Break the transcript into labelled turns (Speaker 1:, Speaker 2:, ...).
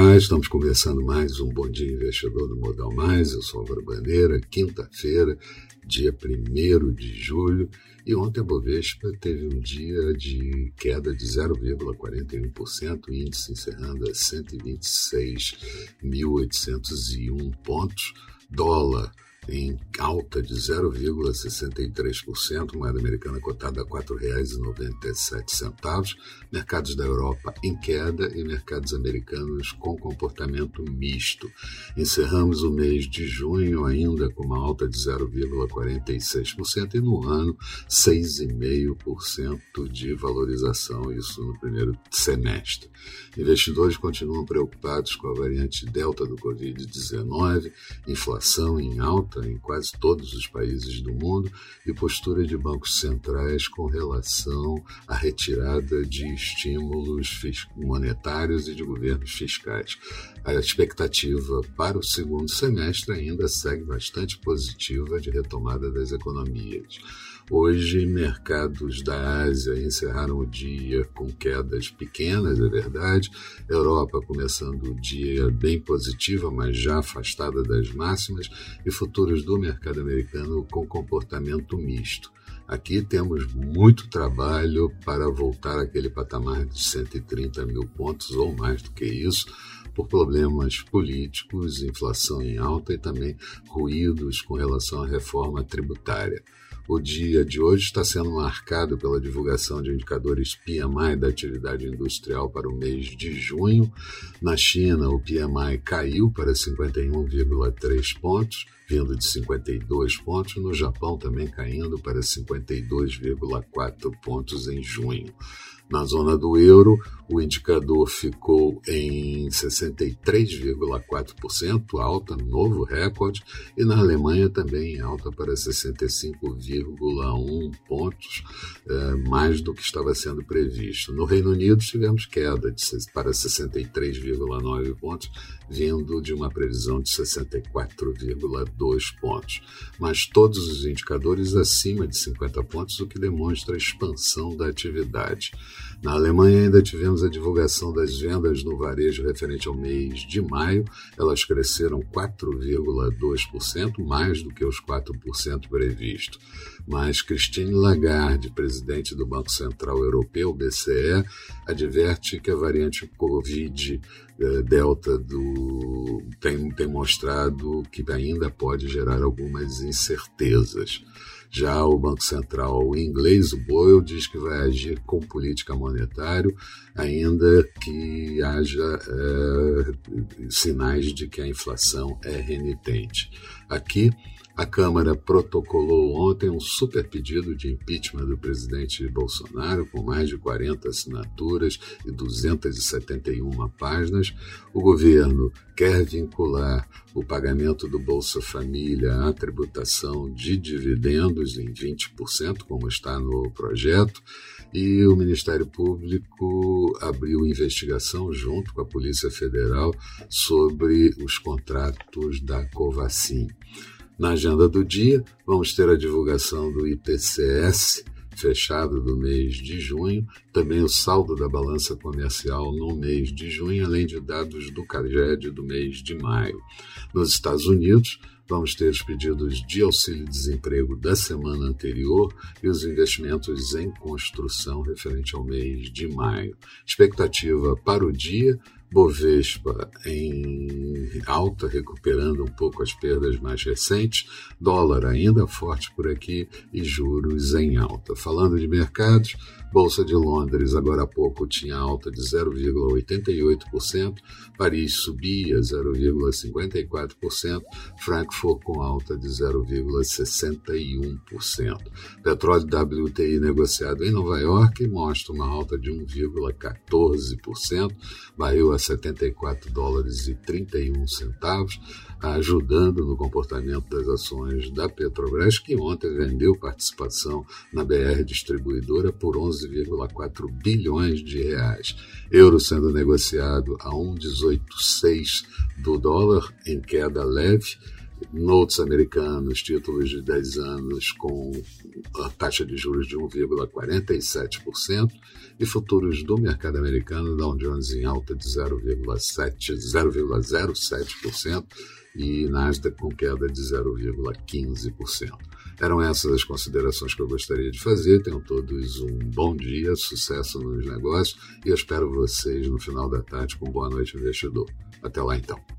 Speaker 1: Olá, estamos começando mais um Bom Dia Investidor do Modal Mais. Eu sou Álvaro Bandeira, quinta-feira, dia 1 de julho, e ontem a Bovespa teve um dia de queda de 0,41%, o índice encerrando a 126.801 pontos. Dólar em alta de 0,63%, moeda americana cotada a R$ 4,97, mercados da Europa em queda e mercados americanos com comportamento misto. Encerramos o mês de junho ainda com uma alta de 0,46% e no ano 6,5% de valorização, isso no primeiro semestre. Investidores continuam preocupados com a variante Delta do Covid-19, inflação em alta em quase todos os países do mundo e postura de bancos centrais com relação à retirada de estímulos monetários e de governos fiscais. A expectativa para o segundo semestre ainda segue bastante positiva de retomada das economias. Hoje, mercados da Ásia encerraram o dia com quedas pequenas, é verdade. Europa começando o dia bem positiva, mas já afastada das máximas, e futuros do mercado americano com comportamento misto. Aqui temos muito trabalho para voltar àquele patamar de 130 mil pontos ou mais do que isso, por problemas políticos, inflação em alta e também ruídos com relação à reforma tributária. O dia de hoje está sendo marcado pela divulgação de indicadores PMI da atividade industrial para o mês de junho. Na China, o PMI caiu para 51,3 pontos, vindo de 52 pontos. No Japão, também caindo para 52,4 pontos em junho. Na zona do euro, o indicador ficou em 63,4%, alta, novo recorde, e na Alemanha também alta para 65,1 pontos, é, mais do que estava sendo previsto. No Reino Unido, tivemos queda de, para 63,9 pontos, vindo de uma previsão de 64,2 pontos. Mas todos os indicadores acima de 50 pontos, o que demonstra a expansão da atividade. Na Alemanha ainda tivemos a divulgação das vendas no varejo referente ao mês de maio. Elas cresceram 4,2%, mais do que os 4% previsto. Mas Christine Lagarde, presidente do Banco Central Europeu, BCE, adverte que a variante Covid eh, Delta do, tem, tem mostrado que ainda pode gerar algumas incertezas. Já o Banco Central inglês, o Boyle, diz que vai agir com política monetária, ainda que haja é, sinais de que a inflação é renitente. Aqui, a Câmara protocolou ontem um super pedido de impeachment do presidente Bolsonaro, com mais de 40 assinaturas e 271 páginas. O governo quer vincular o pagamento do Bolsa Família à tributação de dividendos em 20%, como está no projeto, e o Ministério Público abriu investigação junto com a Polícia Federal sobre os contratos da Covacin. Na agenda do dia, vamos ter a divulgação do IPCS fechado do mês de junho, também o saldo da balança comercial no mês de junho, além de dados do CAGED do mês de maio. Nos Estados Unidos, vamos ter os pedidos de auxílio-desemprego da semana anterior e os investimentos em construção referente ao mês de maio. Expectativa para o dia, Bovespa em alta, recuperando um pouco as perdas mais recentes, dólar ainda forte por aqui e juros em alta. Falando de mercados, Bolsa de Londres agora há pouco tinha alta de 0,88%, Paris subia 0,54%, Frankfurt com alta de 0,61%. Petróleo WTI negociado em Nova York mostra uma alta de 1,14%, barril a 74 dólares e 31 centavos, ajudando no comportamento das ações da Petrobras, que ontem vendeu participação na BR Distribuidora por 11,4 bilhões de reais. Euro sendo negociado a 1,186 do dólar, em queda leve notes americanos, títulos de 10 anos com a taxa de juros de 1,47% e futuros do mercado americano, Dow Jones em alta de 0,07% e Nasdaq com queda de 0,15%. Eram essas as considerações que eu gostaria de fazer. Tenham todos um bom dia, sucesso nos negócios e eu espero vocês no final da tarde com Boa Noite Investidor. Até lá então.